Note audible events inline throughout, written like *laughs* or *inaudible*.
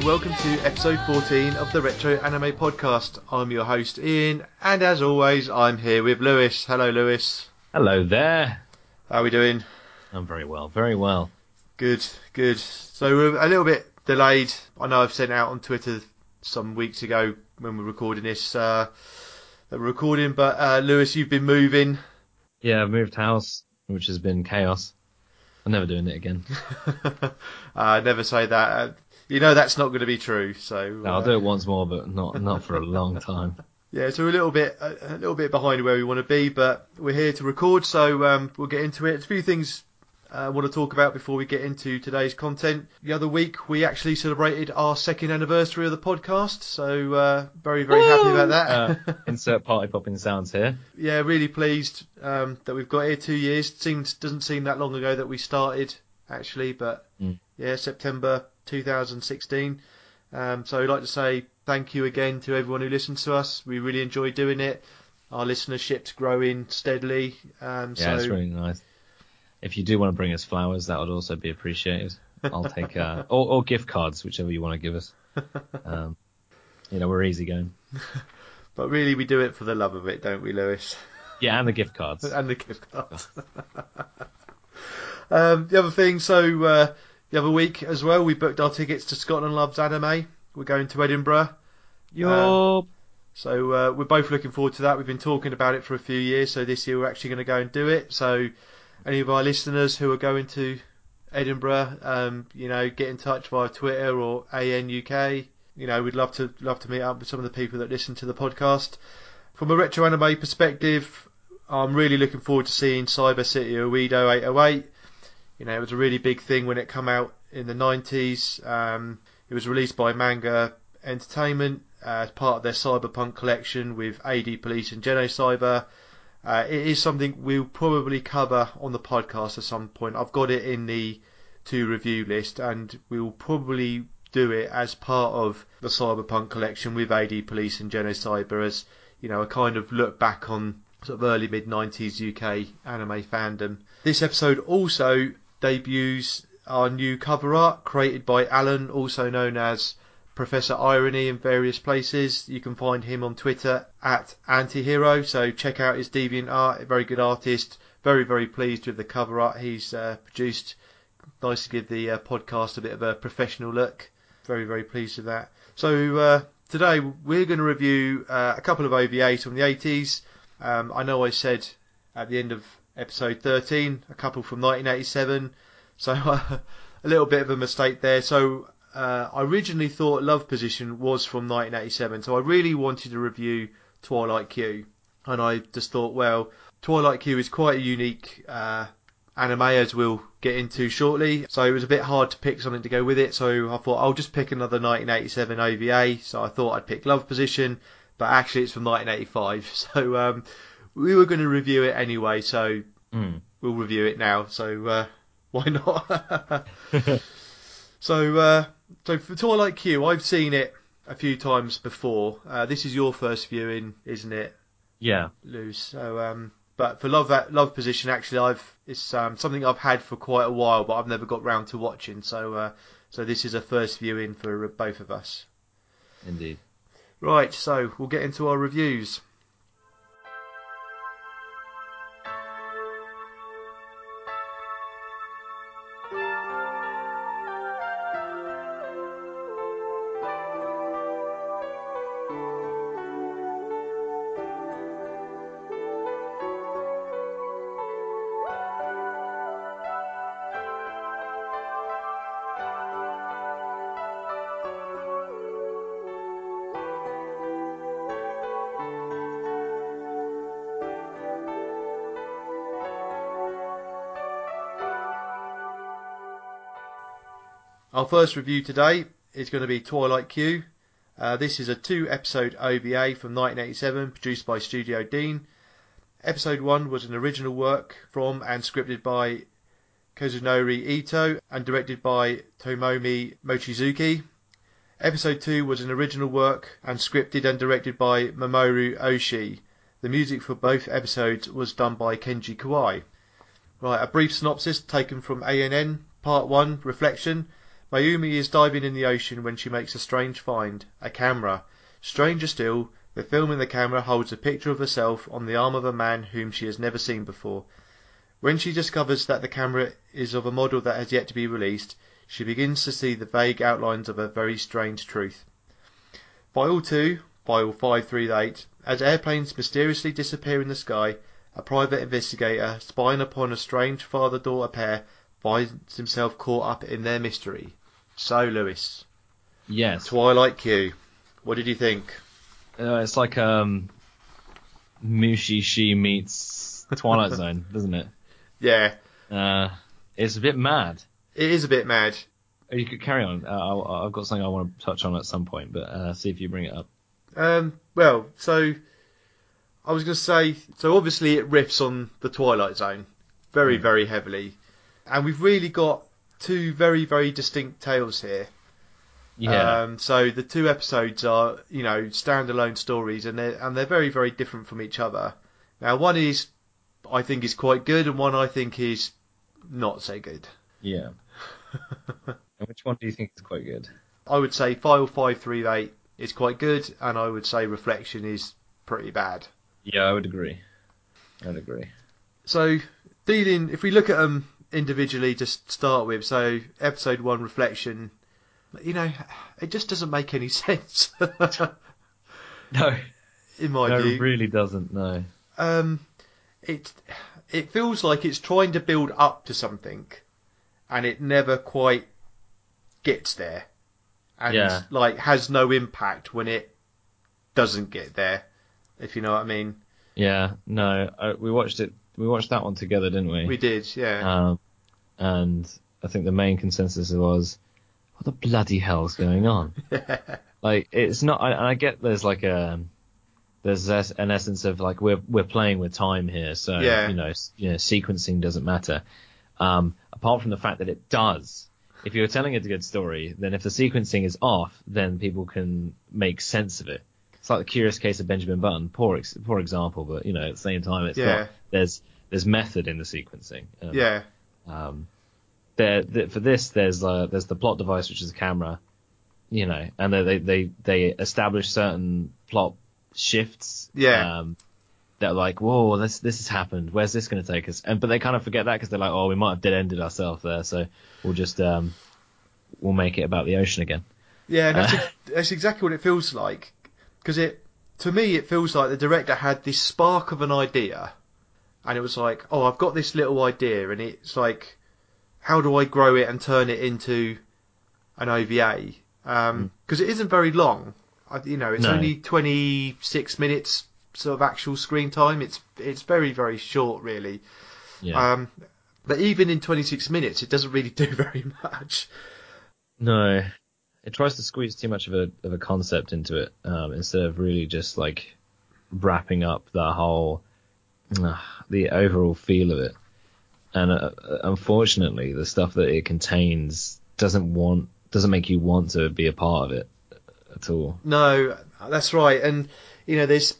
And welcome to episode 14 of the Retro Anime Podcast. I'm your host Ian, and as always, I'm here with Lewis. Hello, Lewis. Hello there. How are we doing? I'm very well, very well. Good, good. So we're a little bit delayed. I know I've sent out on Twitter some weeks ago when we're recording this uh, that we're recording, but uh, Lewis, you've been moving. Yeah, I've moved house, which has been chaos. I'm never doing it again. *laughs* uh, never say that. Uh, you know that's not going to be true. So no, I'll do it once more, but not not for a long *laughs* time. Yeah, so we're a little bit a, a little bit behind where we want to be, but we're here to record, so um, we'll get into it. A few things I uh, want to talk about before we get into today's content. The other week we actually celebrated our second anniversary of the podcast, so uh, very very Woo! happy about that. uh, *laughs* insert party popping sounds here. Yeah, really pleased um, that we've got here two years. Seems doesn't seem that long ago that we started actually, but mm. yeah, September 2016. Um, so I'd like to say thank you again to everyone who listens to us. We really enjoy doing it. Our listenership's growing steadily. Um, yeah, so... it's really nice. If you do want to bring us flowers, that would also be appreciated. I'll take uh, *laughs* or, or, gift cards, whichever you want to give us. *laughs* Um, you know, we're easy going. *laughs* but really, we do it for the love of it, don't we, Lewis? Yeah, and the gift cards. and the gift cards. um, the other thing, so uh, the other week as well, we booked our tickets to Scotland Loves Anime. We're going to Edinburgh. Yup. Uh, so uh, we're both looking forward to that. We've been talking about it for a few years, so this year we're actually going to go and do it. So any of our listeners who are going to Edinburgh, um, you know, get in touch via Twitter or ANUK. You know, we'd love to love to meet up with some of the people that listen to the podcast. From a retro anime perspective, I'm really looking forward to seeing Cyber City Oedo 808. You know, it was a really big thing when it came out in the 90s. Um, it was released by Manga Entertainment uh, as part of their Cyberpunk collection with AD Police and Genocyber. Uh, it is something we'll probably cover on the podcast at some point. I've got it in the to review list, and we'll probably do it as part of the Cyberpunk collection with AD Police and Genocyber as you know a kind of look back on sort of early mid 90s UK anime fandom. This episode also debuts our new cover art created by Alan, also known as Professor Irony in various places. You can find him on Twitter at Antihero, so check out his deviant art. Very good artist. Very, very pleased with the cover art he's uh, produced. Nice to give the uh, podcast a bit of a professional look. Very, very pleased with that. So uh, today we're going to review uh, a couple of OVAs from the 80s. Um, I know I said at the end of episode 13 a couple from 1987, so *laughs* a little bit of a mistake there. So uh, I originally thought Love Position was from 1987, so I really wanted to review Twilight Q, and I just thought, well, Twilight Q is quite a unique uh, anime, as we'll get into shortly. So it was a bit hard to pick something to go with it. So I thought I'll just pick another 1987 OVA. So I thought I'd pick Love Position, but actually it's from 1985. *laughs* So um, we were going to review it anyway. So mm. we'll review it now. So uh, *laughs* why not? *laughs* so uh, so for Twilight Q, I've seen it a few times before. Uh, this is your first viewing, isn't it? Yeah. Lose. So, um, but for Love that Love Position, actually, I've it's um, something I've had for quite a while, but I've never got round to watching. So, uh, so this is a first viewing for both of us. Indeed. Right. So we'll get into our reviews. Our first review today is going to be Twilight Q. Uh, this is a two episode OVA from 1987 produced by Studio Deen. Episode 1 was an original work from and scripted by Kazunori Ito and directed by Tomomi Mochizuki. Episode 2 was an original work and scripted and directed by Mamoru Oshii. The music for both episodes was done by Kenji Kawai. Right, a brief synopsis taken from ANN, Part 1, Reflection. Mayumi is diving in the ocean when she makes a strange find a camera. Stranger still, the film in the camera holds a picture of herself on the arm of a man whom she has never seen before. When she discovers that the camera is of a model that has yet to be released, she begins to see the vague outlines of a very strange truth. File 2, File 538, as airplanes mysteriously disappear in the sky, a private investigator spying upon a strange father daughter pair finds himself caught up in their mystery. So, Lewis, Yes. Twilight Q. What did you think? Uh, it's like um, Mushishi meets Twilight *laughs* Zone, doesn't it? Yeah, Uh, it's a bit mad. it is a bit mad. Oh, You could carry on. Uh, I'll, I've got something I want to touch on at some point, but uh, see if you bring it up. Um, well, so I was going to say, so obviously it riffs on the Twilight Zone very, Mm. very heavily, and we've really got two very, very distinct tales here. Yeah. Um, so the two episodes are, you know, standalone stories, and they're and they're very, very different from each other. Now, one is, I think, is quite good, and one I think is not so good. yeah. *laughs* and which one do you think is quite good? I would say File Five Three Eight is quite good, and I would say Reflection is pretty bad. Yeah, I would agree. I would agree. So, dealing, if we look at them individually to start with, so episode one, reflection, you know, it just doesn't make any *laughs* sense, No, in my no, view. it really doesn't. No. Um, it it feels like it's trying to build up to something, and it never quite gets there, and Yeah. like has no impact when it doesn't get there. If you know what I mean. Yeah, no. I, we watched it. We watched that one together, didn't we? We did, yeah. Um, and I think the main consensus was, what the bloody hell's going on? *laughs* like, it's not. I, and I get there's like a there's an essence of like we're we're playing with time here, so Yeah. you know, you know, sequencing doesn't matter. Um, apart from the fact that it does. If you're telling a good story, then if the sequencing is off, then people can make sense of it. It's like the curious case of Benjamin Button, poor ex- poor example, but you know, at the same time, it's Yeah. got there's there's method in the sequencing. Um, yeah, um, there, for this, there's uh, there's the plot device, which is a camera, you know, and they they they, establish certain plot shifts. Yeah. Um, that are like, whoa, this this has happened. Where's this going to take us? And but they kind of forget that because they're like, oh, we might have dead ended ourselves there, so we'll just um, we'll make it about the ocean again. Yeah, and that's, *laughs* ex- that's exactly what it feels like. Because it, to me, it feels like the director had this spark of an idea, and it was like, oh, I've got this little idea, and it's like, how do I grow it and turn it into an OVA? Because it isn't very long. I, you know, it's No. only 26 minutes sort of actual screen time. It's it's very very short, really. Yeah. Um, but even in 26 minutes, it doesn't really *laughs* do very much. No, it tries to squeeze too much of a of a concept into it um, instead of really just like wrapping up the whole uh, the overall feel of it. And uh, unfortunately, the stuff that it contains doesn't want doesn't make you want to be a part of it at all. No, that's right. And you know, there's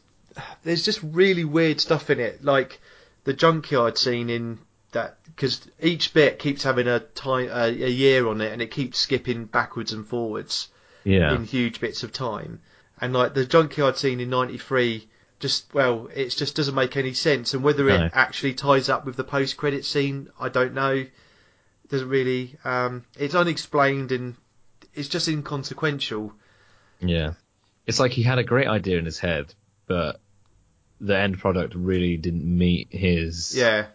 there's just really weird stuff in it, like the junkyard scene in that because each bit keeps having a time a, a year on it, and it keeps skipping backwards and forwards Yeah, in huge bits of time. And like the junkyard scene in '93, just well, it just doesn't make any sense. And whether No. it actually ties up with the post-credit scene, I don't know. Doesn't really. Um, it's unexplained and it's just inconsequential. yeah. It's like he had a great idea in his head, but the end product really didn't meet his Yeah,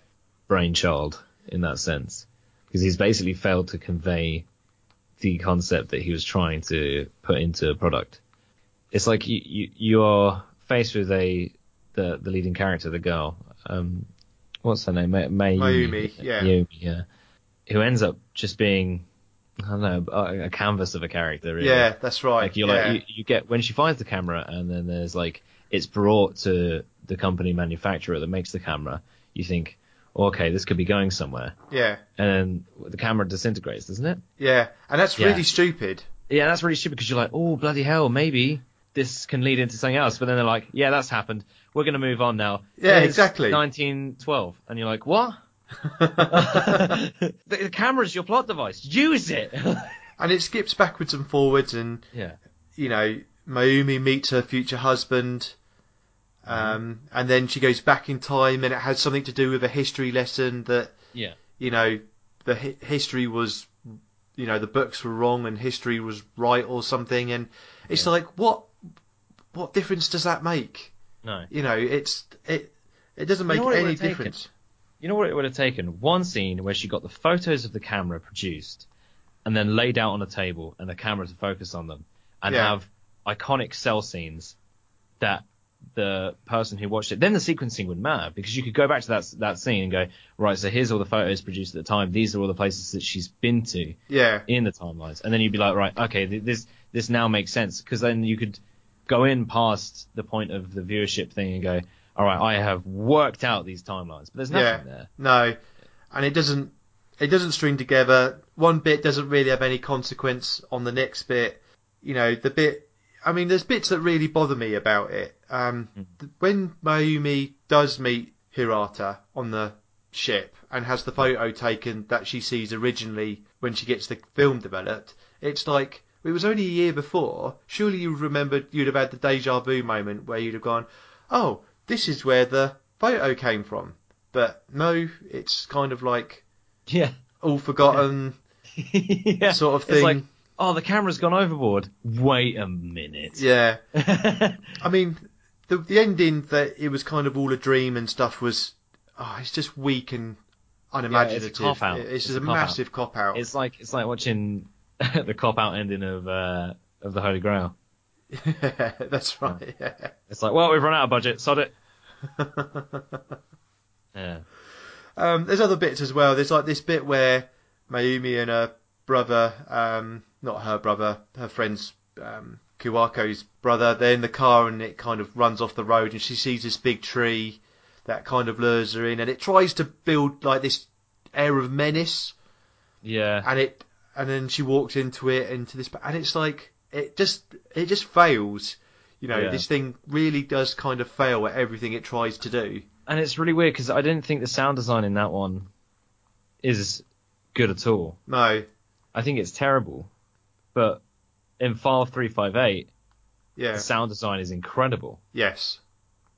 brainchild in that sense because he's basically failed to convey the concept that he was trying to put into a product. It's like you you, you are faced with a the the leading character, the girl. Um, what's her name? May, May Mayumi, yeah. Mayumi, yeah. Who ends up just being I don't know a, a canvas of a character. Really. yeah, that's right. Like you're yeah. like you, you get when she finds the camera and then there's like it's brought to the company manufacturer that makes the camera. You think, okay, this could be going somewhere, yeah, and then the camera disintegrates, doesn't it? yeah, and that's Yeah. really stupid. Yeah, that's really stupid because you're like, oh bloody hell, maybe this can lead into something else. But then they're like, yeah, that's happened. We're gonna move on now. Yeah, exactly. 1912, and you're like, what? *laughs* *laughs* the, the camera's your plot device. Use it. *laughs* and it skips backwards and forwards, and Yeah. you know, Mayumi meets her future husband, um, and then she goes back in time, and it has something to do with a history lesson that Yeah. you know the hi- history was, you know, the books were wrong and history was right or something, and it's Yeah. like what what difference does that make? No. You know, it's it it doesn't You make know any would've taken? difference. You know what it would have taken? One scene where she got the photos of the camera produced and then laid out on a table and the camera to focus on them and Yeah. have iconic cell scenes that the person who watched it, then the sequencing would matter because you could go back to that that scene and go, right, so here's all the photos produced at the time. These are all the places that she's been to Yeah, in the timelines, and then you'd be like, right, okay, th- this this now makes sense because then you could go in past the point of the viewership thing and go, all right, I have worked out these timelines, but there's nothing Yeah. there. no, and it doesn't it doesn't string together. One bit doesn't really have any consequence on the next bit. You know, the bit. I mean, there's bits that really bother me about it. Um, th- when Mayumi does meet Hirata on the ship and has the photo taken that she sees originally when she gets the film developed, it's like it was only a year before. Surely you remembered you'd have had the deja vu moment where you'd have gone, "Oh, this is where the photo came from." But no, it's kind of like Yeah. all forgotten *laughs* yeah. sort of It's thing. like, oh, the camera's gone overboard. Wait a minute. yeah, *laughs* I mean, the the ending that it was kind of all a dream and stuff was, oh, it's just weak and unimaginative. cop-out. It's, It's just a a cop-out. massive cop out. it's like it's like watching *laughs* the cop out ending of uh, of the Holy Grail. *laughs* Yeah, That's right. Yeah. It's like, well, we've run out of budget. Sod it. Yeah. Um, there's other bits as well. There's like this bit where Mayumi and her brother, um, not her brother, her friend's um, Kuwako's brother, they're in the car and it kind of runs off the road and she sees this big tree that kind of lures her in and it tries to build like this air of menace Yeah. and it and then she walks into it into this and it's like it just it just fails. You know, Yeah. this thing really does kind of fail at everything it tries to do. And it's really weird because I didn't think the sound design in that one is good at all. No, I think it's terrible. But in File 358, yeah, the sound design is incredible. yes,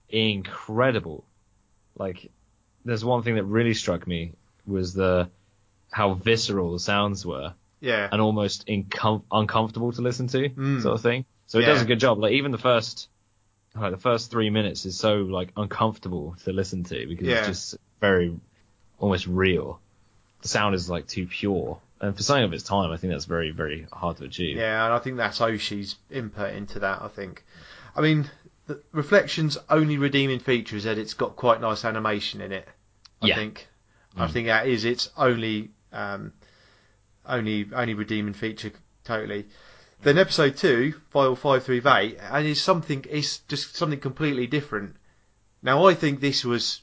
Incredible. Like, there's one thing that really struck me was the how visceral the sounds were yeah, and almost incom- uncomfortable to listen to, Mm. sort of thing. So it Yeah. does a good job. Like even the first, like the first three minutes is so like uncomfortable to listen to because Yeah. it's just very, almost real. The sound is like too pure, and for something of its time, I think that's very very hard to achieve. yeah, and I think that's Oshii's input into that. I think, I mean, the Reflections' only redeeming feature is that it's got quite nice animation in it. I Yeah. think, I Mm. think that is its only, um, only only redeeming feature totally. Then episode two, file five three eight, and is something is just something completely different. Now I think this was,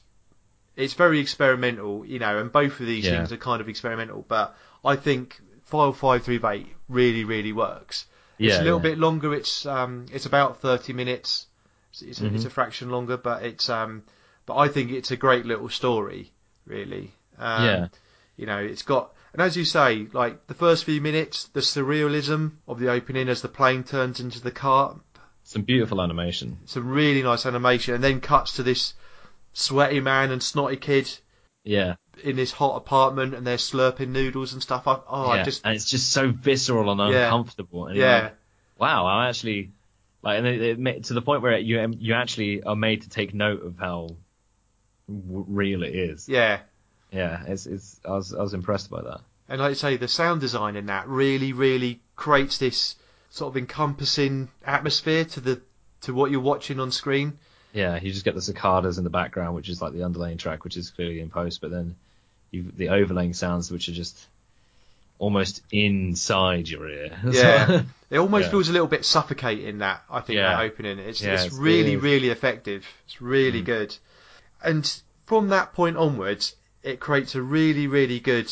it's very experimental, you know, and both of these Yeah. things are kind of experimental. But I think file five three eight really really works. It's a little yeah. bit longer. It's um it's about thirty minutes. It's, it's, a, it's Mm-hmm. a fraction longer, but it's um but I think it's a great little story, really. Um, Yeah. You know, it's got and as you say, like the first few minutes, the surrealism of the opening as the plane turns into the car, Some beautiful animation. some really nice animation, and then cuts to this sweaty man and snotty kid Yeah, in this hot apartment, and they're slurping noodles and stuff. I, oh, yeah. I just and it's just so visceral and Yeah. uncomfortable. And yeah, like, wow, I'm actually like, and it, it, to the point where you um, you actually are made to take note of how w- real it is. yeah. Yeah, it's it's. I was I was impressed by that. And like I say, the sound design in that really, really creates this sort of encompassing atmosphere to the to what you're watching on screen. Yeah, you just get the cicadas in the background, which is like the underlaying track, which is clearly in post, but then you the overlaying sounds, which are just almost inside your ear. *laughs* Yeah. It almost Yeah. feels a little bit suffocating that I think Yeah. that opening. It's Yeah, it's it's- really, really effective. It's really Mm. good. And from that point onwards, it creates a really, really good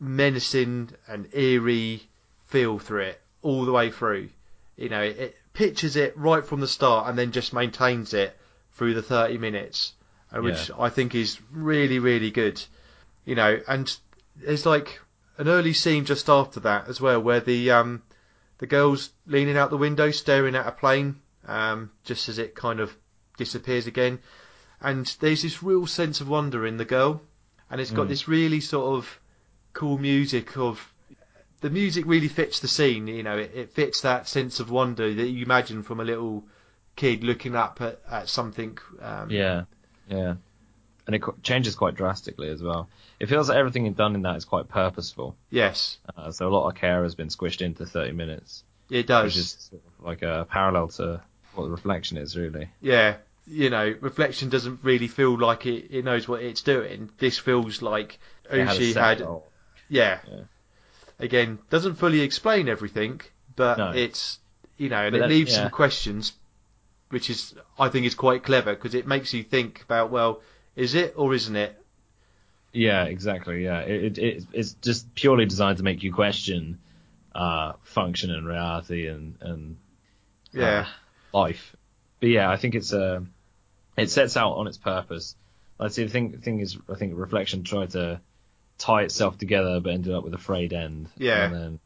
menacing and eerie feel through it all the way through. You know, it, it pictures it right from the start and then just maintains it through the 30 minutes, uh, which I think is really, really good. You know, and there's like an early scene just after that as well, where the um, the girl's leaning out the window, staring at a plane, um, just as it kind of disappears again, and there's this real sense of wonder in the girl, and it's got Mm. this really sort of cool music of. The music really fits the scene, you know. It, it fits that sense of wonder that you imagine from a little kid looking up at, at something. Um, Yeah, yeah, and it changes quite drastically as well. It feels like everything done in that is quite purposeful. Yes, Uh, so a lot of care has been squished into 30 minutes, it does. which is sort of like a parallel to what the reflection is really. yeah, you know, reflection doesn't really feel like it, it knows what it's doing. This feels like had Uchi set had, yeah. Yeah. Again, doesn't fully explain everything, but No. it's you know, and But it leaves yeah. some questions, which is I think is quite clever because it makes you think about well, is it or isn't it? Yeah, exactly. Yeah, it, it it- it's just purely designed to make you question uh, function and reality and and Yeah, uh, life. But yeah, I think it's uh, it sets out on its purpose. I see. The thing thing is, I think reflection tried to tie itself together, but ended up with a frayed end. Yeah. And then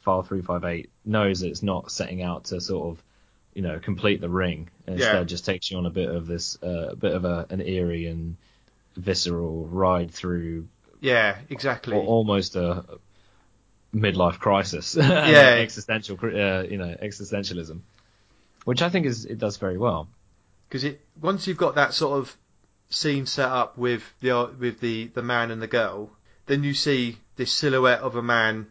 file three five eight knows that it's not setting out to sort of you know complete the ring. And Yeah. Instead, just takes you on a bit of this uh, a bit of a, an eerie and visceral ride through yeah, exactly. almost a midlife crisis. *laughs* Yeah. existential, uh, you know, existentialism, which I think is it does very well. because it once you've got that sort of scene set up with the with the the man and the girl, then you see this silhouette of a man,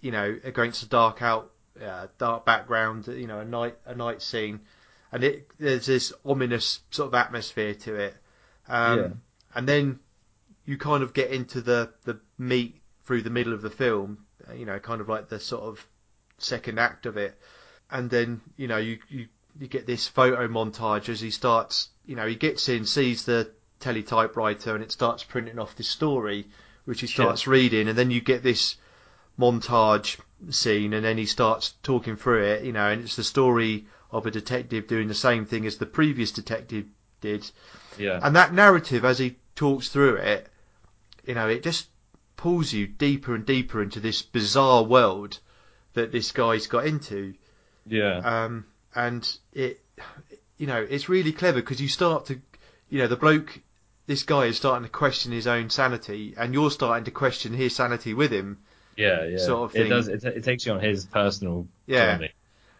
you know, against a dark out uh, dark background, you know, a night a night scene, and it there's this ominous sort of atmosphere to it, um, Yeah. and then you kind of get into the the meat through the middle of the film, uh, you know, kind of like the sort of second act of it, and then you know you you you get this photo montage as he starts, you know, he gets in, sees the teletypewriter, and it starts printing off this story, which he starts reading, and then you get this montage scene, and then he starts talking through it, you know, and it's the story of a detective doing the same thing as the previous detective did, Yeah. and that narrative as he talks through it, you know, it just pulls you deeper and deeper into this bizarre world that this guy's got into yeah. um, and it, you know, it's really clever because you start to, you know, the bloke, this guy is starting to question his own sanity, and you're starting to question his sanity with him. Yeah, yeah. sort of It does. It, it takes you on his personal Yeah. journey.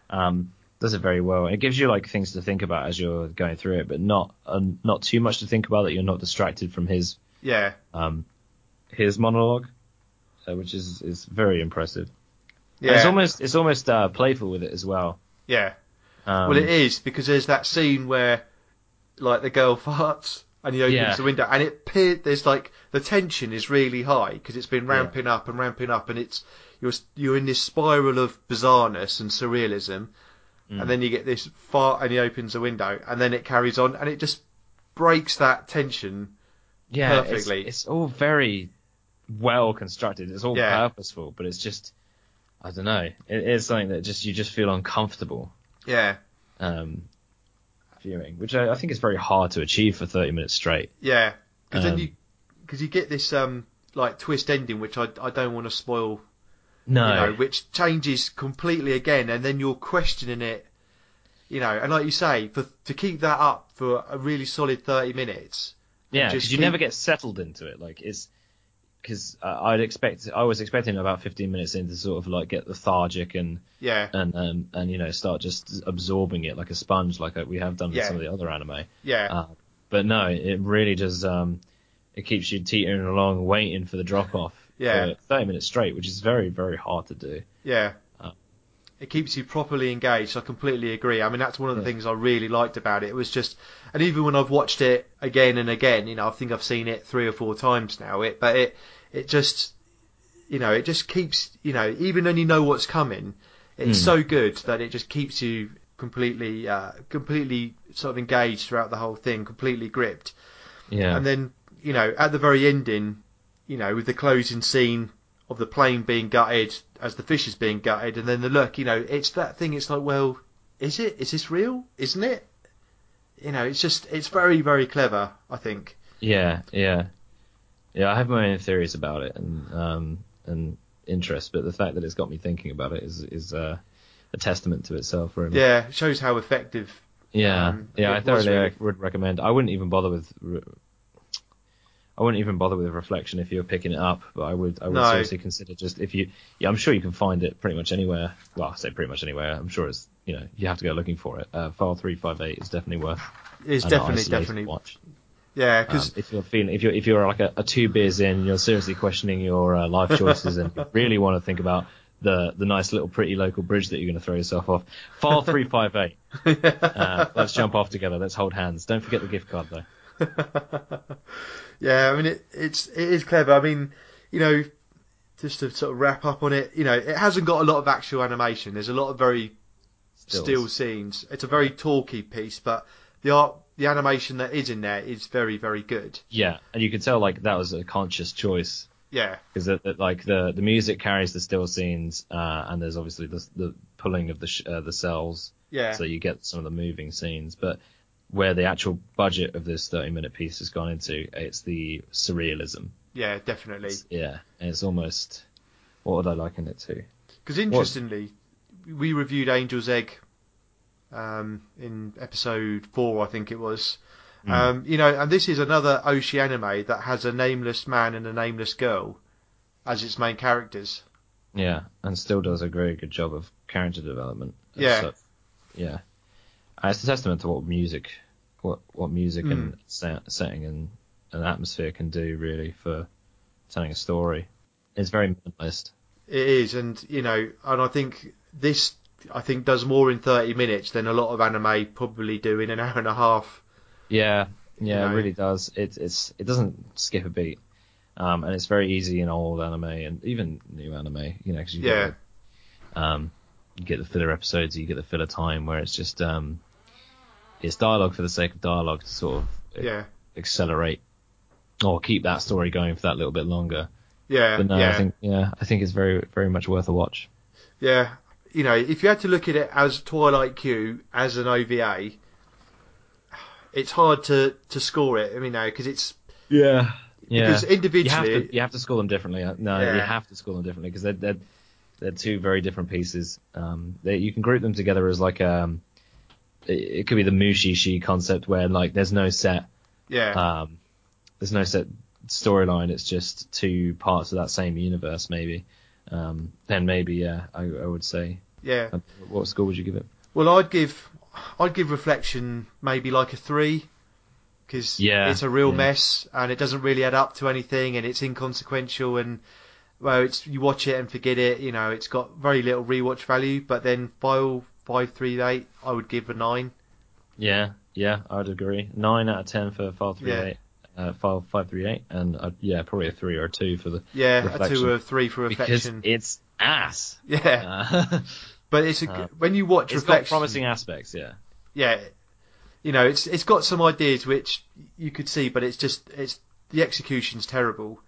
Um, does it very well. It gives you like things to think about as you're going through it, but not uh, not too much to think about that you're not distracted from his Yeah, um his monologue, uh, which is is very impressive. And yeah, it's almost it's almost uh, playful with it as well. yeah. Um, well, it is because there's that scene where, like, the girl *laughs* farts and he opens Yeah. the window, and it pe- there's like the tension is really high because it's been ramping up and ramping up, and it's you're you're in this spiral of bizarreness and surrealism, Mm. and then you get this fart, and he opens the window, and then it carries on, and it just breaks that tension. yeah, it's- perfectly. It's, all very well constructed. It's all Yeah. purposeful, but it's just I don't know. It is something that just you just feel uncomfortable. Yeah, um, viewing, which I, I think is very hard to achieve for 30 minutes straight. yeah, because then Um, you because you get this um like twist ending, which I I don't want to spoil No, you know, which changes completely again, and then you're questioning it, you know, and like you say, for to keep that up for a really solid thirty minutes, yeah, because you keep- never get settled into it. Like it's because uh, I'd expect I was expecting about 15 minutes in to sort of like get lethargic and yeah, and um, and you know start just absorbing it like a sponge, like uh, we have done with Yeah. some of the other anime. yeah, Uh, but no, it really just um, it keeps you teetering along, waiting for the drop off. Yeah. For 30 minutes straight, which is very very hard to do. yeah. uh, It keeps you properly engaged. I completely agree. I mean, that's one of the Yeah. things I really liked about it. It was just, and even when I've watched it again and again, you know, I think I've seen it three or four times now. It, but it, it just, you know, it just keeps, you know, even when you know what's coming, it's Mm. so good that it just keeps you completely, uh, completely sort of engaged throughout the whole thing, completely gripped. Yeah. And then, you know, at the very ending, you know, with the closing scene of the plane being gutted as the fish is being gutted, and then the look, you know, it's that thing. It's like, well, is it? Is this real? Isn't it? You know, it's just, it's very, very clever. I think. Yeah, yeah, yeah. I have my own theories about it, and um, and interest, but the fact that it's got me thinking about it is is uh, a testament to itself. Really. Yeah, it shows how effective. Yeah, Um, yeah, I thoroughly really- would recommend. I wouldn't even bother with. I wouldn't even bother with a reflection if you were picking it up, but I would. I would No. seriously consider just if you. Yeah, I'm sure you can find it pretty much anywhere. Well, I say pretty much anywhere. I'm sure it's you know you have to go looking for it. Uh, File three five eight is definitely worth. It's definitely, definitely. watch. Yeah, Um, because if you're feeling, if you're if you're like a, a two beers in, you're seriously questioning your uh, life *laughs* choices, and you really want to think about the the nice little pretty local bridge that you're going to throw yourself off. File three five eight. *laughs* Uh, let's jump off together. Let's hold hands. Don't forget the gift card though. *laughs* yeah, I mean it, it's it is clever. I mean, you know, just to sort of wrap up on it, you know, it hasn't got a lot of actual animation. There's a lot of very Stills. still scenes. It's a very talky piece, but the art, the animation that is in there is very, very good. Yeah, and you can tell like that was a conscious choice Yeah, because like the the music carries the still scenes, uh, and there's obviously the the pulling of the sh- uh, the cells, yeah, so you get some of the moving scenes. But where the actual budget of this 30 minute piece has gone into, it's the surrealism. yeah, definitely. Yeah, and it's almost what would I liken it to? Because interestingly, we reviewed Angel's Egg um, in episode four, I think it was. Hmm. Um, you know, and this is another Oshii anime that has a nameless man and a nameless girl as its main characters. Yeah, and still does a very good job of character development. Yeah. stuff. yeah. And it's a testament to what music, what what music and Mm. set, setting and an atmosphere can do really for telling a story. It's very minimalist. It is, and you know, and I think this, I think, does more in 30 minutes than a lot of anime probably do in an hour and a half. Yeah, yeah, You know? it really does. It it's it doesn't skip a beat, um, and it's very easy in old anime and even new anime. You know, because you Yeah. get the, um, you get the filler episodes, you get the filler time where it's just um, it's dialogue for the sake of dialogue to sort of Yeah, accelerate or keep that story going for that little bit longer. yeah, But no, yeah. I think yeah, I think it's very very much worth a watch. Yeah, you know, if you had to look at it as Twilight Q as an OVA, it's hard to to score it. I mean, no, because it's Yeah, yeah. because you have individually, to you have to score them differently. Uh, No, you have to score them differently because they're, they're they're two very different pieces. Um, they, you can group them together as like um, it, could be the Mushishi concept where like there's no set yeah, um, there's no set storyline. It's just two parts of that same universe maybe. Um, then maybe yeah, I, I would say. yeah. Uh, What score would you give it? Well, I'd give I'd give Reflection maybe like a three because Yeah, it's a real yeah. mess and it doesn't really add up to anything and it's inconsequential and well, it's you watch it and forget it. You know, it's got very little rewatch value. But then File five three eight, I would give a nine. Yeah, yeah, I would agree. Nine out of ten for file three Yeah. eight, uh, file five three eight, and uh, yeah, probably a three or a two for the Yeah, a two or a three for because it's ass. yeah, Uh, *laughs* but it's a, uh, when you watch it's got promising aspects, yeah. yeah, you know, it's it's got some ideas which you could see, but it's just it's the execution's terrible,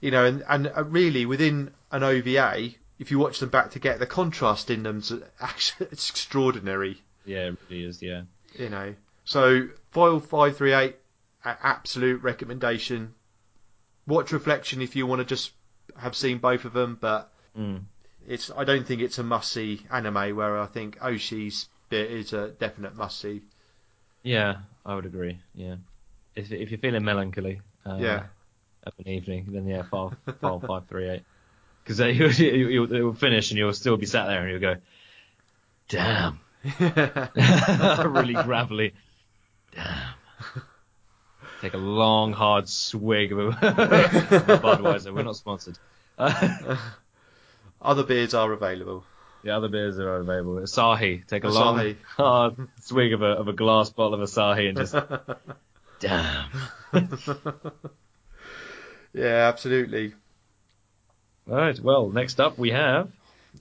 you know, and and uh, really within an OVA, if you watch them back to get the contrast in them actually it's extraordinary, Yeah, it really is, yeah. you know. So file five three eight, absolute recommendation. Watch Reflection if you want to just have seen both of them, but Mm. it's I don't think it's a must see anime. Where I think Oshii's bit is a definite must see. Yeah, I would agree. Yeah, if if you're feeling melancholy, uh, Yeah. of an evening, then yeah, file file *laughs* five three eight, because it will finish and you'll still be sat there and you'll go, damn, *laughs* *laughs* really gravelly, damn. Take a long hard swig of a *laughs* Budweiser. We're not sponsored. Other beers are available. Yeah, other beers are available. Asahi. Take a Asahi. long hard swig of a of a glass bottle of Asahi and just damn. Yeah, absolutely. Right. Well, next up we have.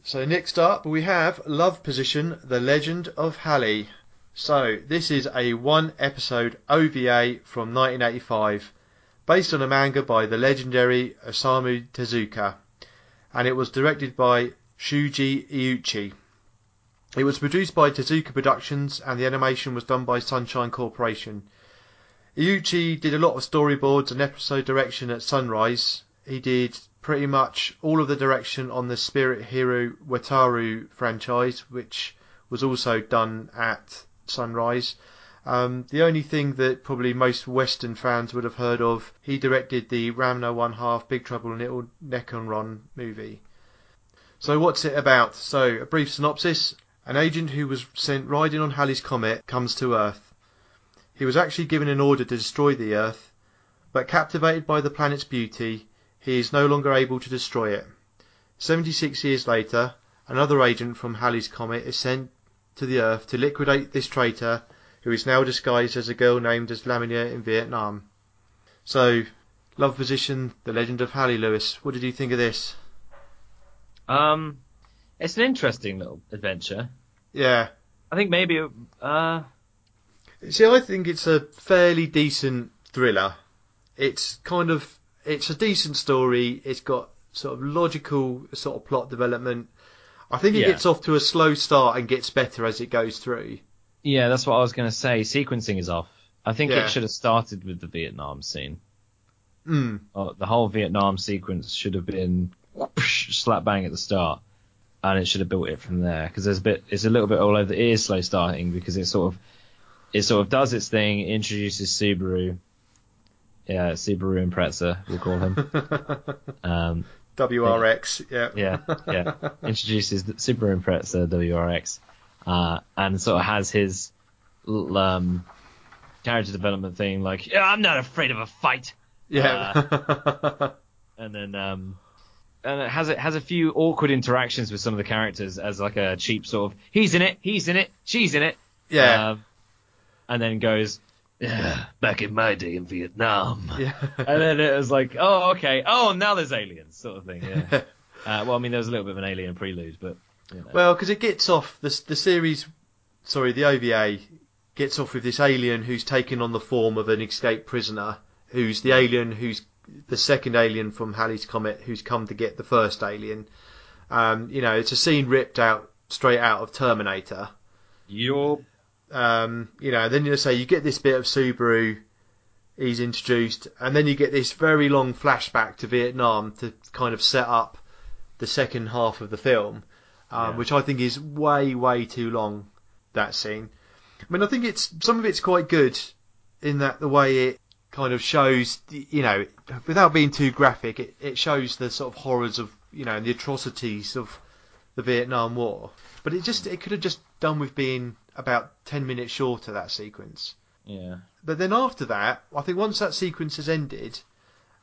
So next up we have Love Position: The Legend of Halley. So this is a one episode OVA from 1985, based on a manga by the legendary Osamu Tezuka, and it was directed by Shuji Iuchi. It was produced by Tezuka Productions and the animation was done by Sunshine Corporation. Iuchi did a lot of storyboards and episode direction at Sunrise, he did pretty much all of the direction on the Spirit Hero Wataru franchise, which was also done at Sunrise. Um, the only thing that probably most Western fans would have heard of, he directed the Ranma One Half Big Trouble in Little Nekoron movie. So what's it about? So a brief synopsis. An agent who was sent riding on Halley's Comet comes to Earth. He was actually given an order to destroy the Earth, but captivated by the planet's beauty, he is no longer able to destroy it. 76 years later, another agent from Halley's Comet is sent to the Earth to liquidate this traitor who is now disguised as a girl named as Lamia in Vietnam. So, Love Position, The Legend of Halley Lewis. What did you think of this? Um, it's an interesting little adventure. Yeah. I think maybe, uh, See, I think it's a fairly decent thriller. It's kind of, it's a decent story. It's got sort of logical sort of plot development. I think it Yeah. gets off to a slow start and gets better as it goes through. yeah, that's what I was going to say. Sequencing is off. I think Yeah. it should have started with the Vietnam scene. Mm. The whole Vietnam sequence should have been whoosh, *laughs* slap bang at the start, and it should have built it from there. Because there's a bit, it's a little bit all over. It is slow starting because it sort of, it sort of does its thing, introduces Subaru. Yeah, Subaru Impreza, we'll call him. *laughs* Um, WRX, yeah. yeah, yeah. Introduces the Subaru Impreza WRX, uh, and sort of has his um, character development thing, like, yeah, I'm not afraid of a fight. Yeah. and then um and it has it has a few awkward interactions with some of the characters as like a cheap sort of he's in it, he's in it, she's in it. yeah. Um, and then goes yeah, back in my day in Vietnam. yeah. *laughs* And then it was like, oh okay, oh now there's aliens sort of thing. Yeah. *laughs* uh, well, I mean there was a little bit of an alien prelude, but you know. Well, because it gets off the the series, sorry, the OVA gets off with this alien who's taken on the form of an escaped prisoner, who's the alien who's the second alien from Halley's Comet, who's come to get the first alien. Um, you know, it's a scene ripped out straight out of Terminator. You're Um, you know, then you say you get this bit of Subaru, he's introduced, and then you get this very long flashback to Vietnam to kind of set up the second half of the film, um, Yeah. which I think is way, way too long. That scene. I mean, I think it's some of it's quite good in that the way it kind of shows, you know, without being too graphic, it, it shows the sort of horrors of, you know, the atrocities of the Vietnam War. But it just, it could have just done with being about 10 minutes shorter, that sequence. yeah. But then after that, I think once that sequence has ended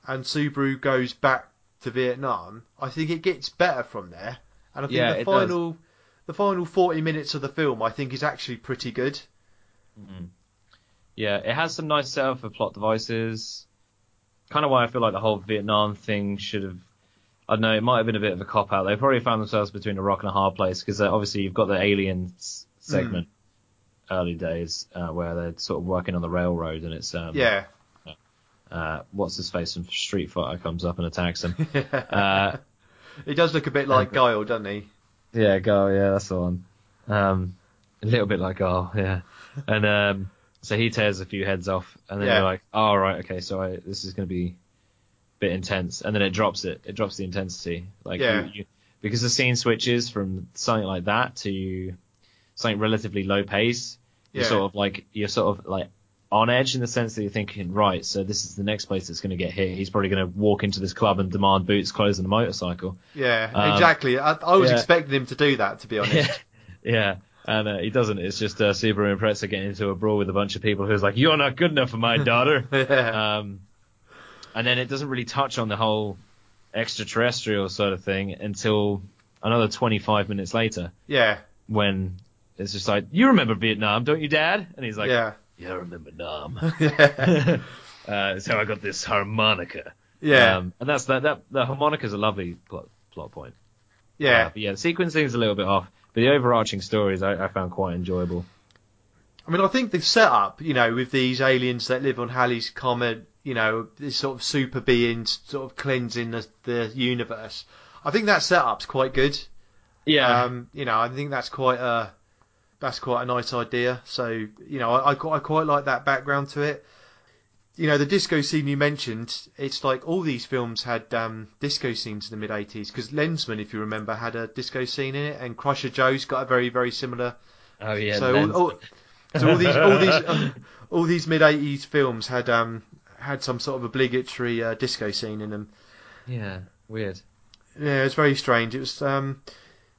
and Subaru goes back to Vietnam, I think it gets better from there. And I think Yeah, the does. final, the final 40 minutes of the film, I think is actually pretty good. Yeah, it has some nice setup for plot devices. Kind of why I feel like the whole Vietnam thing should have. I don't know, it might have been a bit of a cop out. They probably found themselves between a rock and a hard place because uh, obviously you've got the aliens segment early days uh, where they're sort of working on the railroad and it's um, Yeah. uh, what's his face from Street Fighter comes up and attacks him. *laughs* uh, He does look a bit like Guile, doesn't he? Yeah, go. Yeah, that's the one. Um, a little bit like oh yeah, and um, so he tears a few heads off, and then Yeah. you're like, oh right, okay, so I, this is going to be a bit intense, and then it drops it. It drops the intensity, like Yeah. you, you, because the scene switches from something like that to something relatively low pace. You're Yeah. sort of like you're sort of like on edge in the sense that you're thinking, right, so this is the next place that's going to get hit. He's probably going to walk into this club and demand boots, clothes, and a motorcycle. Yeah, Um, exactly. I, I was yeah. expecting him to do that, to be *laughs* honest. yeah, and uh, he doesn't. It's just uh, Subaru Impreza getting into a brawl with a bunch of people who's like, "You're not good enough for my *laughs* daughter." yeah. um, and then it doesn't really touch on the whole extraterrestrial sort of thing until another 25 minutes later, yeah. when it's just like, "You remember Vietnam, don't you, Dad?" And he's like, yeah. "Yeah, I remember Nam." *laughs* yeah. *laughs* uh, it's how I got this harmonica. Yeah. Um, and that's that. That the harmonica's a lovely plot, plot point. Uh, yeah. but yeah, the sequencing is a little bit off, but the overarching stories I, I found quite enjoyable. I mean, I think the setup, you know, with these aliens that live on Halley's Comet, you know, this sort of super beings sort of cleansing the, the universe. I think that setup's quite good. Yeah, Um, you know, I think that's quite a that's quite a nice idea. So, you know, I, I, quite, I quite like that background to it. you know, the disco scene you mentioned, it's like all these films had um, disco scenes in the mid 80s because Lensman, if you remember, had a disco scene in it, and Crusher Joe's got a very, very similar. Oh yeah. so, all, all, so all these, all these, uh, *laughs* all these mid 80s films had um, had some sort of obligatory uh, disco scene in them. yeah. Weird. Yeah, it was very strange. It was, um,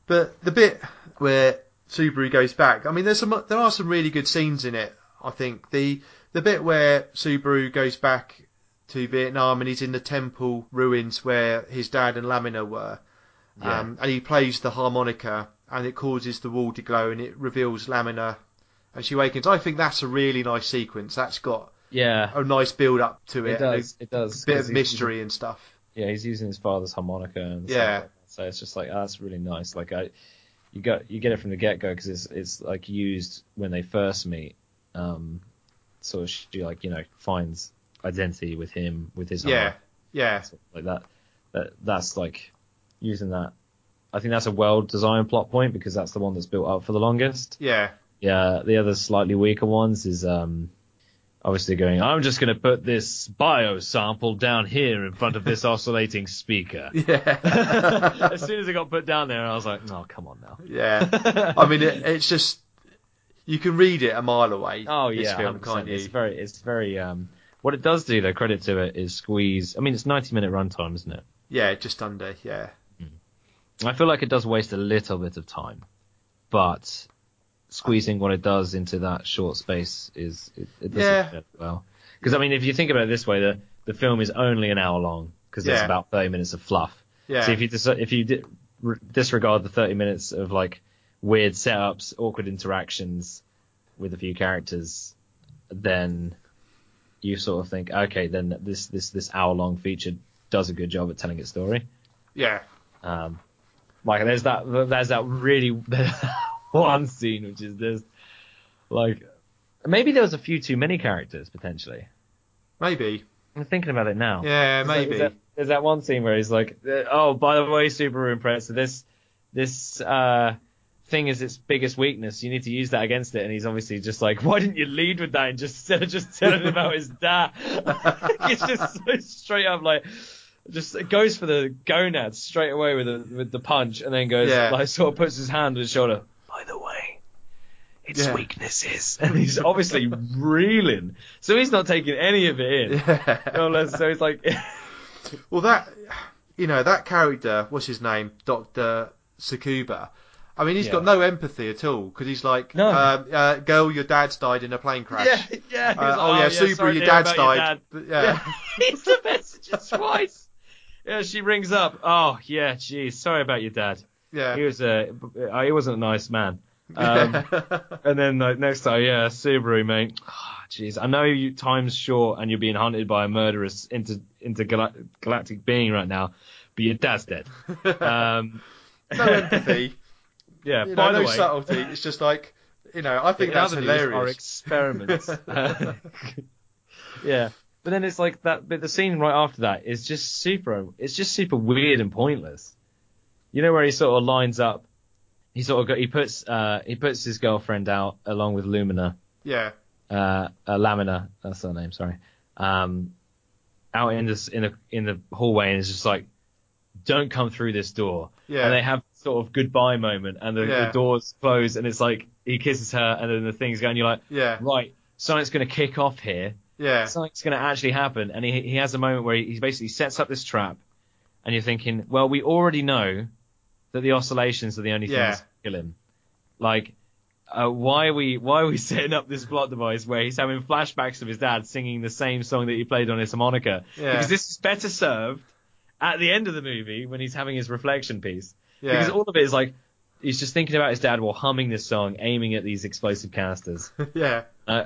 but the bit where Subaru goes back, I mean, there's some, there are some really good scenes in it. I think the the bit where Subaru goes back to Vietnam and he's in the temple ruins where his dad and Lamina were, Yeah. um, and he plays the harmonica and it causes the wall to glow and it reveals Lamina and she awakens. I think that's a really nice sequence. That's got yeah. a nice build up to it. It does. It does. A bit of mystery and stuff. yeah, he's using his father's harmonica and Yeah. like so it's just like oh, that's really nice. Like I, you got you get it from the get go because it's it's like used when they first meet. Um, so she like you know finds identity with him with his Yeah, yeah, like that. That that's like using that. I think that's a well designed plot point because that's the one that's built up for the longest. yeah, Yeah, the other slightly weaker ones is um obviously going, I'm just going to put this bio sample down here in front of this *laughs* oscillating speaker. *laughs* yeah. *laughs* as soon as it got put down there, I was like, no, come on now. Yeah, I mean, it, it's just you can read it a mile away. Oh yeah, film, can't you? it's very, it's very. Um, what it does do, though, credit to it, is squeeze. I mean, it's 90 minute runtime, isn't it? Yeah, just under. Yeah, I feel like it does waste a little bit of time, but squeezing what it does into that short space is it, it does Yeah. well. Because I mean, if you think about it this way, the the film is only an hour long because there's Yeah. about 30 minutes of fluff. yeah, So if you dis- if you di- re- disregard the 30 minutes of like weird setups, awkward interactions with a few characters, then you sort of think, okay, then this this this hour long feature does a good job at telling its story. yeah, Um, like there's that there's that really *laughs* *laughs* one scene which is just like maybe there was a few too many characters potentially. maybe. I'm thinking about it now. Yeah, There's that- maybe. There's that, there's that one scene where he's like, uh, "Oh, by the way, Subaru Impreza, this this uh, thing is its biggest weakness. You need to use that against it." And he's obviously just like, "Why didn't you lead with that and just *laughs* instead of just telling him about his dad?" *laughs* it's just so straight up like. Just it goes for the gonads straight away with the with the punch, and then goes Yeah. like sort of puts his hand on his shoulder. By the way, its Yeah. weaknesses, *laughs* and he's obviously reeling, so he's not taking any of it in. Yeah. No less, so it's like, *laughs* Well, that you know that character, what's his name, Doctor Sakuba. I mean, he's Yeah. got no empathy at all because he's like, No. uh, uh, "Girl, your dad's died in a plane crash." yeah, yeah. Uh, he's oh like, yeah, Subaru, sorry your dad's about your died. dad." But, yeah. He's *laughs* the messages twice. Yeah, she rings up. Oh yeah, geez, sorry about your dad. Yeah. He was a, uh, he wasn't a nice man. *laughs* Um, and then like next time, yeah, Subaru, mate. Oh, Jeez, I know you time's short and you're being hunted by a murderous inter, intergalactic being right now, but your dad's dead. *laughs* Um, no empathy. *laughs* yeah. You by know, the no way, subtlety. It's just like, you know, I think that's news, Our hilarious. experiments. yeah, but then it's like that. But the scene right after that is just super. It's just super weird and pointless. You know where he sort of lines up. He sort of got, he puts uh he puts his girlfriend out along with Lumina, Yeah, uh, uh Lamina, that's her name, sorry. Um, out in this in the in the hallway and it's just like, don't come through this door. yeah, And they have sort of goodbye moment and the, Yeah. the doors close and it's like he kisses her and then the thing's going. You're like, yeah, right, something's going to kick off here. yeah, Something's going to actually happen. And he, he has a moment where he, he basically sets up this trap, and you're thinking, well, we already know that the oscillations are the only Yeah. things that kill him. Like, uh, why are we why are we *laughs* setting up this plot device where he's having flashbacks of his dad singing the same song that he played on his harmonica? Yeah. Because this is better served at the end of the movie when he's having his reflection piece. yeah. Because all of it is like he's just thinking about his dad while humming this song, aiming at these explosive canisters. *laughs* yeah, Uh,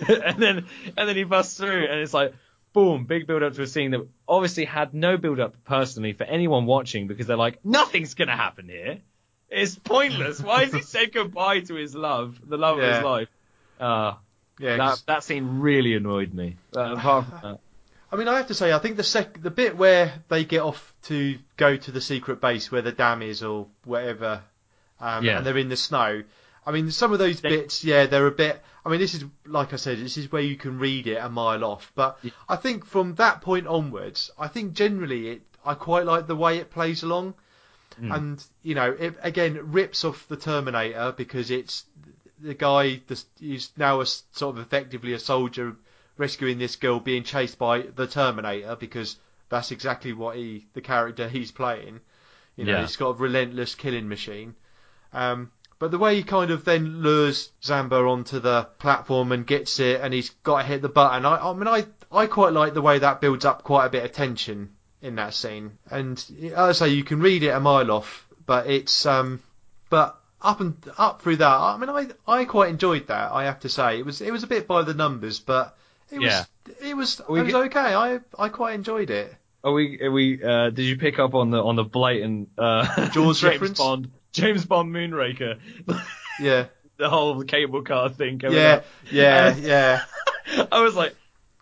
and, *laughs* and then and then he busts through, and it's like boom, big build up to a scene that obviously had no build up personally for anyone watching because they're like, nothing's gonna happen here. It's pointless. Why has he *laughs* said goodbye to his love, the love of his life? Uh, yeah. that 'cause- that scene really annoyed me. Uh, apart from that, I mean, I have to say, I think the sec- the bit where they get off to go to the secret base where the dam is or whatever, um, Yeah. and they're in the snow, I mean, some of those They- bits, yeah, they're a bit. I mean, this is like I said, this is where you can read it a mile off. But Yeah. I think from that point onwards, I think generally it, I quite like the way it plays along, Mm. and you know, it again rips off the Terminator because it's the guy that's now a sort of effectively a soldier rescuing this girl being chased by the Terminator because that's exactly what he the character he's playing. You know, Yeah. he's got a relentless killing machine. Um, but the way he kind of then lures Zamba onto the platform and gets it, and he's got to hit the button. I, I mean, I, I quite like the way that builds up quite a bit of tension in that scene. And as I say, you can read it a mile off, but it's um, but up and up through that. I mean, I, I quite enjoyed that. I have to say, it was it was a bit by the numbers, but it was Yeah. it was We it was get- okay. I I quite enjoyed it. Are we? Are we? Uh, did you pick up on the on the blatant uh, Jaws *laughs* James reference? Bond, James Bond Moonraker, Yeah, *laughs* the whole cable car thing. Coming yeah, up. yeah, And- yeah, *laughs* I was like,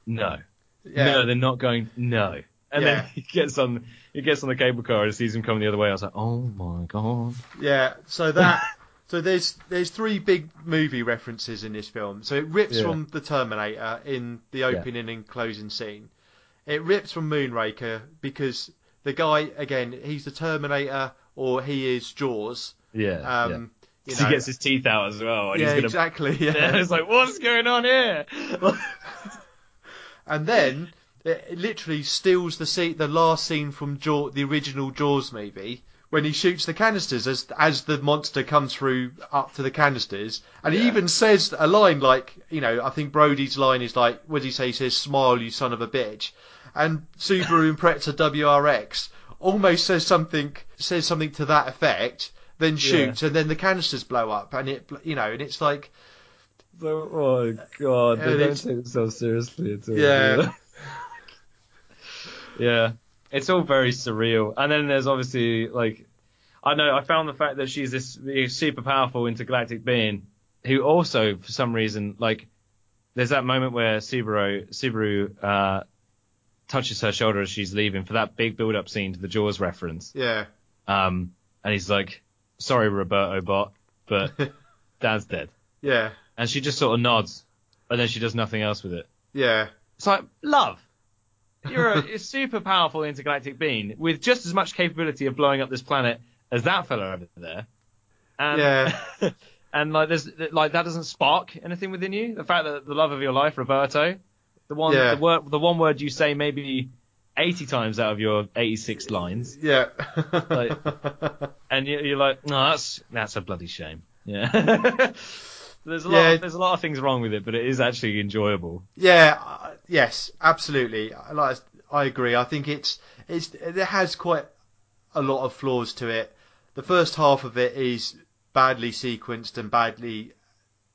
no, yeah. no, they're not going. No, and Yeah. then *laughs* he gets on, he gets on the cable car and sees him coming the other way. I was like, oh my god. Yeah, so that so there's there's three big movie references in this film. So it rips Yeah. from the Terminator in the Yeah. opening and closing scene. It rips from Moonraker because the guy again he's the Terminator or he is Jaws. Yeah. Um, yeah. you 'Cause know, he gets his teeth out as well, and yeah, he's gonna. exactly. Yeah. *laughs* Yeah. it's like, what's going on here? *laughs* and then it, it literally steals the scene, the last scene from Jaw, the original Jaws movie, when he shoots the canisters as as the monster comes through up to the canisters, and he even says a line like, you know, I think Brody's line is like, what does he say? He says, "Smile, you son of a bitch," and Subaru Impreza WRX almost says something says something to that effect. Then shoots, and then the canisters blow up, and it, you know, and it's like, oh god, they don't take themselves seriously at all. Yeah. *laughs* yeah, it's all very surreal. And then there's obviously like, I know I found the fact that she's this super powerful intergalactic being who also, for some reason, like, there's that moment where Subaru Subaru uh, touches her shoulder as she's leaving for that big build-up scene to the Jaws reference. yeah, Um, and he's like, "Sorry, Roberto Bot, but *laughs* Dad's dead." yeah, And she just sort of nods, and then she does nothing else with it. yeah. It's like, love, you're a, a super powerful intergalactic being with just as much capability of blowing up this planet as that fella over there. And, Yeah. *laughs* and like, there's like that doesn't spark anything within you. The fact that the love of your life, Roberto, the one, Yeah. the word, the one word you say maybe 80 times out of your 86 lines, Yeah. Like- *laughs* and you- you're like, no, that's that's a bloody shame. Yeah. *laughs* there's a lot. Yeah. Of, there's a lot of things wrong with it, but it is actually enjoyable. yeah. uh, Yes. Absolutely. I Like. I agree. I think it's it's it has quite a lot of flaws to it. The first half of it is badly sequenced and badly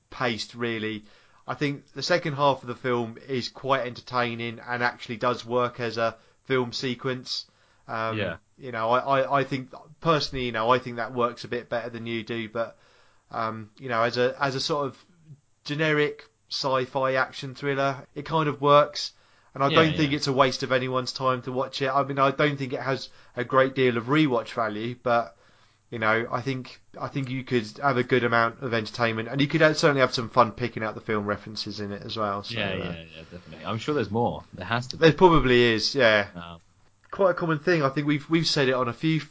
paced. Really. I think the second half of the film is quite entertaining and actually does work as a film sequence. Um, Yeah. You know, I, I, I think personally, you know, I think that works a bit better than you do, but um, you know, as a as a sort of generic sci-fi action thriller, it kind of works. And I Yeah, don't think yeah. it's a waste of anyone's time to watch it. I mean, I don't think it has a great deal of rewatch value, but you know, I think I think you could have a good amount of entertainment, and you could certainly have some fun picking out the film references in it as well. So, yeah, uh, yeah, yeah, definitely. I'm sure there's more. There has to be. There probably is, yeah. Um, Quite a common thing. I think we've we've said it on a few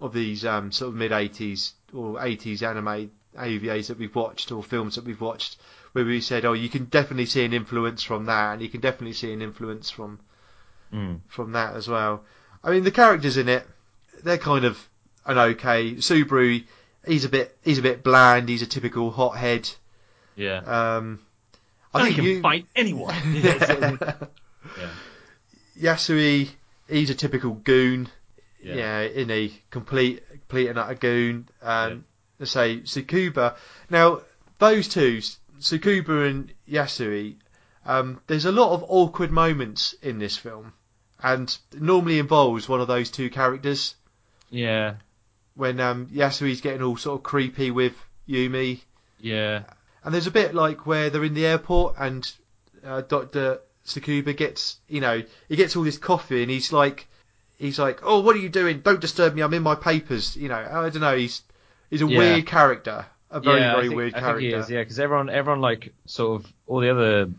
of these um, sort of mid '80s or '80s anime OVAs that we've watched or films that we've watched, where we said, oh, you can definitely see an influence from that, and you can definitely see an influence from mm, from that as well. I mean, the characters in it, they're kind of an okay. Subaru, he's a bit he's a bit bland. He's a typical hothead. yeah. Um, I I think can you, fight anyone. *laughs* yeah. *laughs* yeah. Yasui, he's a typical goon. Yeah. Yeah, in a complete, complete and utter goon. Um, let's say Tsukuba. Now, those two, Tsukuba and Yasui, um, there's a lot of awkward moments in this film, and normally involves one of those two characters. Yeah. When um, Yasui's getting all sort of creepy with Yumi, Yeah. and there's a bit like where they're in the airport and uh, Doctor Tsukuba gets, you know, he gets all this coffee and he's like, he's like, oh, what are you doing? Don't disturb me. I'm in my papers. You know, I don't know. He's he's a Yeah. weird character. a very yeah, very think- weird I character. think he is, yeah, because everyone, everyone like sort of all the other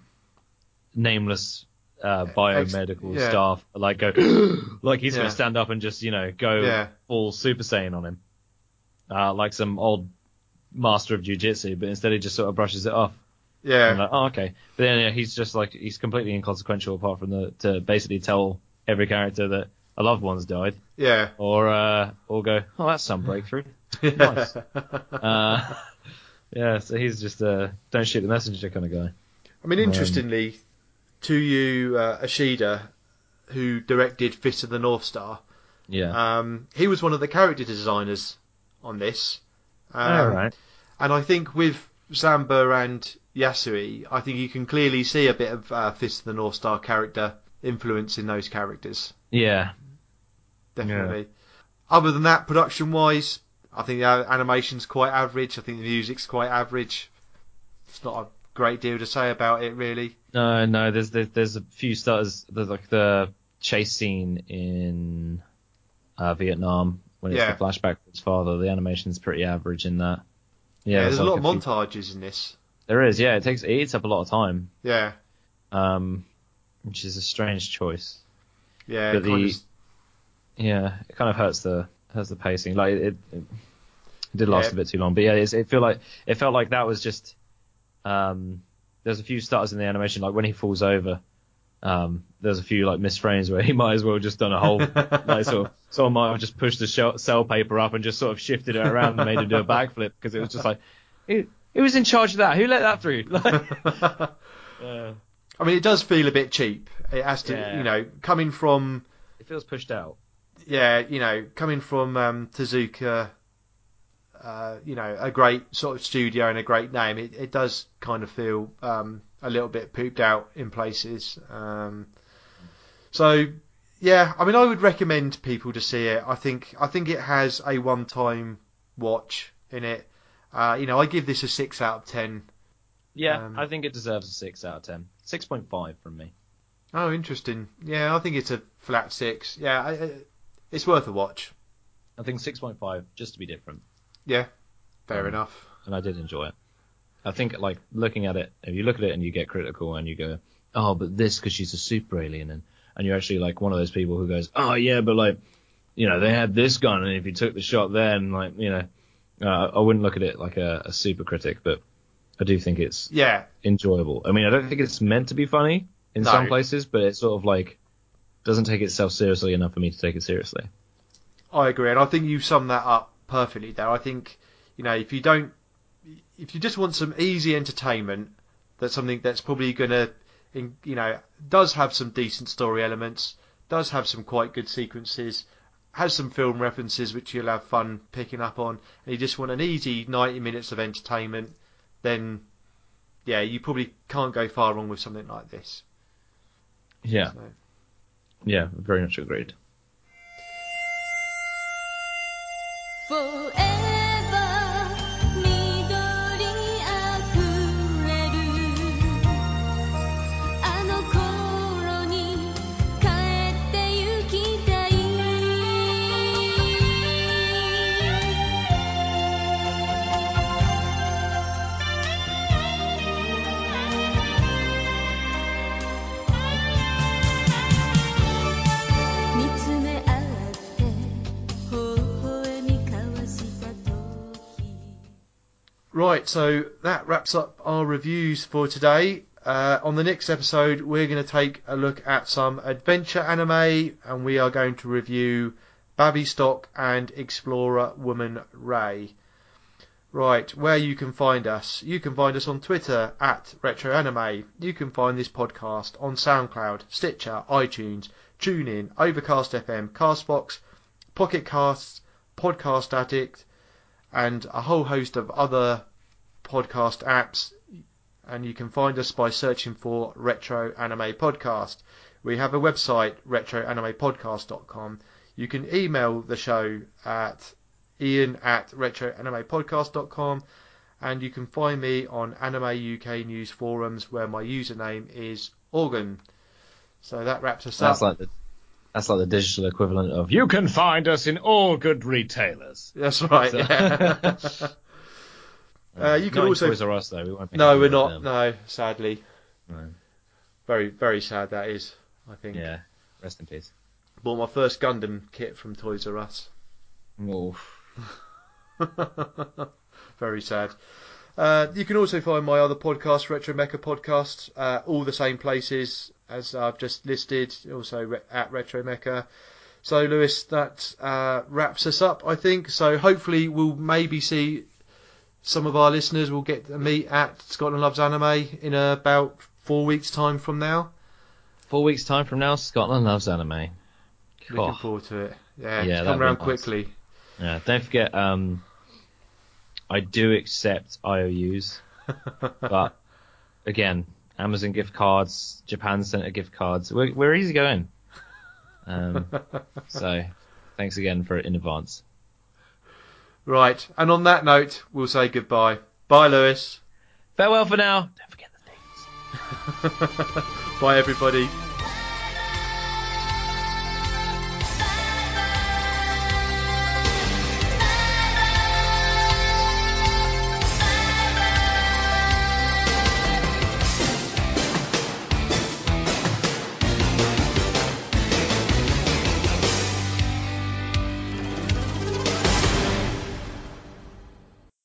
nameless uh, biomedical yeah. staff like go *gasps* like he's Yeah. gonna stand up and just you know go Yeah. full Super Saiyan on him, uh, like some old master of jujitsu, but instead he just sort of brushes it off. Yeah, like, oh, okay. But then yeah, he's just like he's completely inconsequential apart from the to basically tell every character that a loved one's died, yeah, or uh, or go, oh, that's some breakthrough. *laughs* Nice. Uh, *laughs* yeah, so he's just a don't shoot the messenger kind of guy. I mean, interestingly, to you, uh, Ashida, who directed Fist of the North Star, Yeah. um, he was one of the character designers on this. Um, All right. And I think with Samba and Yasui, I think you can clearly see a bit of uh, Fist of the North Star character influence in those characters. Yeah. Definitely. Other than that, production wise, I think the animation's quite average. I think the music's quite average. It's not a great deal to say about it, really. No, no. There's there's, there's a few starters. There's like the chase scene in uh, Vietnam when it's Yeah. the flashback to his father. The animation's pretty average in that. Yeah, there's a like lot of few- montages in this. There is. Yeah, it takes it eats up a lot of time. Yeah, Um, which is a strange choice. yeah. But the- of- Yeah, it kind of hurts the hurts the pacing. Like it, it did last Yeah. a bit too long. But yeah, it's, it feel like it felt like that was just. Um, there's a few starters in the animation, like when he falls over. Um, there's a few like missed frames where he *laughs* might as well just done a whole like sort of *laughs* someone might have just pushed the shell, cell paper up and just sort of shifted it around and made him do a backflip because it was just like who, who was in charge of that? Who let that through? *laughs* Like, I mean, it does feel a bit cheap. It has to, Yeah. you know, coming from, it feels pushed out. yeah, you know, coming from um, Tezuka, uh, you know, a great sort of studio and a great name. It, it does kind of feel um, a little bit pooped out in places. Um, so, yeah, I mean, I would recommend people to see it. I think, I think it has a one-time watch in it. Uh, you know, I give this a six out of ten. Yeah, Um, I think it deserves a six out of ten. Six point five from me. Oh, interesting. Yeah, I think it's a flat six. Yeah, I, I, it's worth a watch. I think six point five just to be different. Yeah, fair Um, enough. and I did enjoy it. I think like looking at it, if you look at it and you get critical and you go, oh, but this because she's a super alien, and and you're actually like one of those people who goes, oh yeah, but like, you know, they had this gun, and if you took the shot then, like, you know, uh, I wouldn't look at it like a, a super critic, but I do think it's Yeah, enjoyable. I mean, I don't think it's meant to be funny in No. some places, but it's sort of like doesn't take itself seriously enough for me to take it seriously. I agree, and I think you summed that up perfectly. There, I think you know if you don't, if you just want some easy entertainment, that's something that's probably gonna, you know, does have some decent story elements, does have some quite good sequences, has some film references which you'll have fun picking up on, and you just want an easy 90 minutes of entertainment, then yeah, you probably can't go far wrong with something like this. Yeah, So. yeah, very much agreed. Forever Right, so that wraps up our reviews for today. Uh, on the next episode, we're going to take a look at some adventure anime, and we are going to review Bavi Stock and Explorer Woman Ray. Right, where you can find us. You can find us on Twitter at Retro Anime. You can find this podcast on SoundCloud, Stitcher, iTunes, TuneIn, Overcast FM, Castbox, Pocket Casts, Podcast Addict, and a whole host of other podcast apps. And you can find us by searching for Retro Anime Podcast. We have a website, retroanimepodcast.com. You can email the show at ian at retroanimepodcast.com. And you can find me on Anime UK News forums where my username is Organ. So that wraps us That's up. like the that's like the digital equivalent of you can find us in all good retailers. That's right. So- Yeah. *laughs* Uh, you can Not also Toys R Us though. We no, we're not. them. No, sadly, No. very very sad that is. I think. Yeah. Rest in peace. Bought my first Gundam kit from Toys R Us. Oof. *laughs* Very sad. Uh, you can also find my other podcast, Retro Mecha Podcast, uh, all the same places as I've just listed, also re- at Retro Mecha. So, Lewis, that uh, wraps us up, I think. So, hopefully, we'll maybe see some of our listeners will get to meet at Scotland Loves Anime in about four weeks' time from now. Four weeks time from now, Scotland loves anime. Looking forward to it. Yeah, Yeah, come around nice. quickly. Yeah, don't forget, um, I do accept IOUs, *laughs* but again, Amazon gift cards, Japan Center gift cards, we're, we're easy going. Um, *laughs* so, thanks again for it in advance. Right, and on that note, we'll say goodbye. Bye, Lewis. Farewell for now. Don't forget the dates. *laughs* Bye, everybody.